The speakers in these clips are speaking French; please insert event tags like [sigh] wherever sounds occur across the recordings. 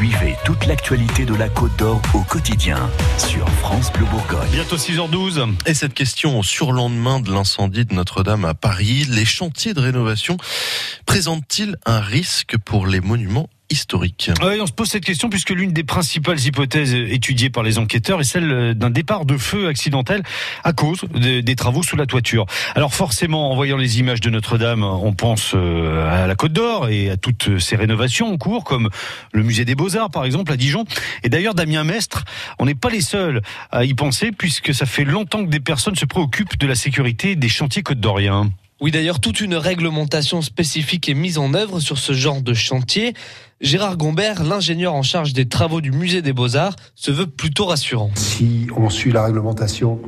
Suivez toute l'actualité de la Côte d'Or au quotidien sur France Bleu Bourgogne. Bientôt 6h12. Et cette question au surlendemain de l'incendie de Notre-Dame à Paris, les chantiers de rénovation présentent-ils un risque pour les monuments Oui, on se pose cette question puisque l'une des principales hypothèses étudiées par les enquêteurs est celle d'un départ de feu accidentel à cause des travaux sous la toiture. Alors forcément, en voyant les images de Notre-Dame, on pense euh, à la Côte d'Or et à toutes ces rénovations en cours, comme le musée des Beaux-Arts par exemple à Dijon. Et d'ailleurs, Damien Mestre, on n'est pas les seuls à y penser puisque ça fait longtemps que des personnes se préoccupent de la sécurité des chantiers côte d'Oriens. Oui, d'ailleurs, toute une réglementation spécifique est mise en œuvre sur ce genre de chantier. Gérard Gombert, l'ingénieur en charge des travaux du musée des Beaux-Arts, se veut plutôt rassurant. Si on suit la réglementation,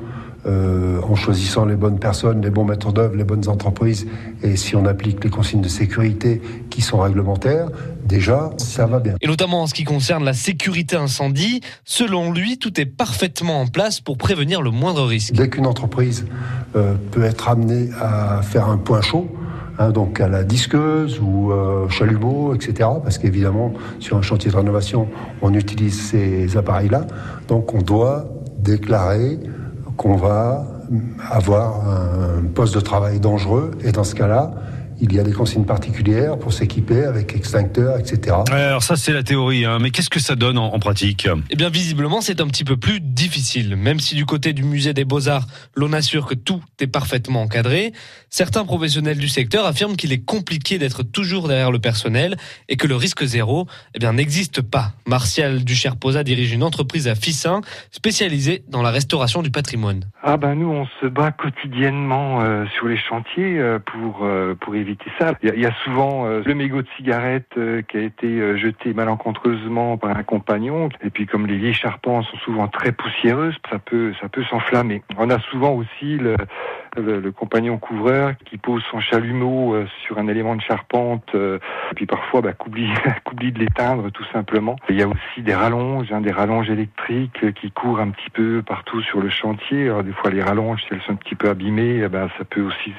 euh, en choisissant les bonnes personnes, les bons maîtres d'œuvre, les bonnes entreprises, et si on applique les consignes de sécurité qui sont réglementaires, déjà, ça va bien. Et notamment en ce qui concerne la sécurité incendie, selon lui, tout est parfaitement en place pour prévenir le moindre risque. Dès qu'une entreprise euh, peut être amenée à faire un point chaud, Hein, donc à la disqueuse ou euh, chalumeau, etc. Parce qu'évidemment, sur un chantier de rénovation, on utilise ces appareils-là. Donc on doit déclarer qu'on va avoir un poste de travail dangereux. Et dans ce cas-là, il y a des consignes particulières pour s'équiper avec extincteurs, etc. Alors ça c'est la théorie, hein. mais qu'est-ce que ça donne en, pratique? Eh bien visiblement c'est un petit peu plus difficile. Même si du côté du musée des beaux-arts, l'on assure que tout est parfaitement encadré, certains professionnels du secteur affirment qu'il est compliqué d'être toujours derrière le personnel et que le risque zéro eh bien n'existe pas. Martial Ducher-Posa dirige une entreprise à Fissin spécialisée dans la restauration du patrimoine. Ah ben nous on se bat quotidiennement euh, sur les chantiers euh, pour euh, pour éviter ça. Il y, a, souvent euh, le mégot de cigarette euh, qui a été euh, jeté malencontreusement par un compagnon. Et puis comme les vieilles charpents sont souvent très poussiéreuses, ça peut ça peut s'enflammer. On a souvent aussi le, compagnon couvreur qui pose son chalumeau sur un élément de charpente, et puis parfois bah, [laughs] qu'oublie, de l'éteindre tout simplement. Il y a aussi des rallonges, hein, des rallonges électriques qui courent un petit peu partout sur le chantier. Alors, des fois les rallonges, si elles sont un petit peu abîmées, eh ben, ça peut aussi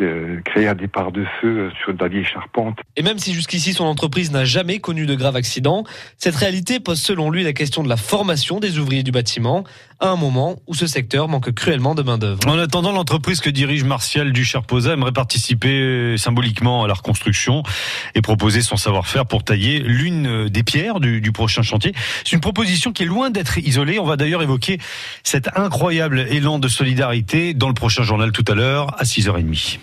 créer un départ de feu sur de la vieille charpente. Et même si jusqu'ici son entreprise n'a jamais connu de grave accident, cette réalité pose selon lui la question de la formation des ouvriers du bâtiment à un moment où ce secteur manque cruellement de main-d'œuvre. En attendant, l'entreprise que dirige Martial Ducharposa aimerait participer symboliquement à la reconstruction et proposer son savoir-faire pour tailler l'une des pierres du, du prochain chantier. C'est une proposition qui est loin d'être isolée. On va d'ailleurs évoquer cet incroyable élan de solidarité dans le prochain journal tout à l'heure à 6h30.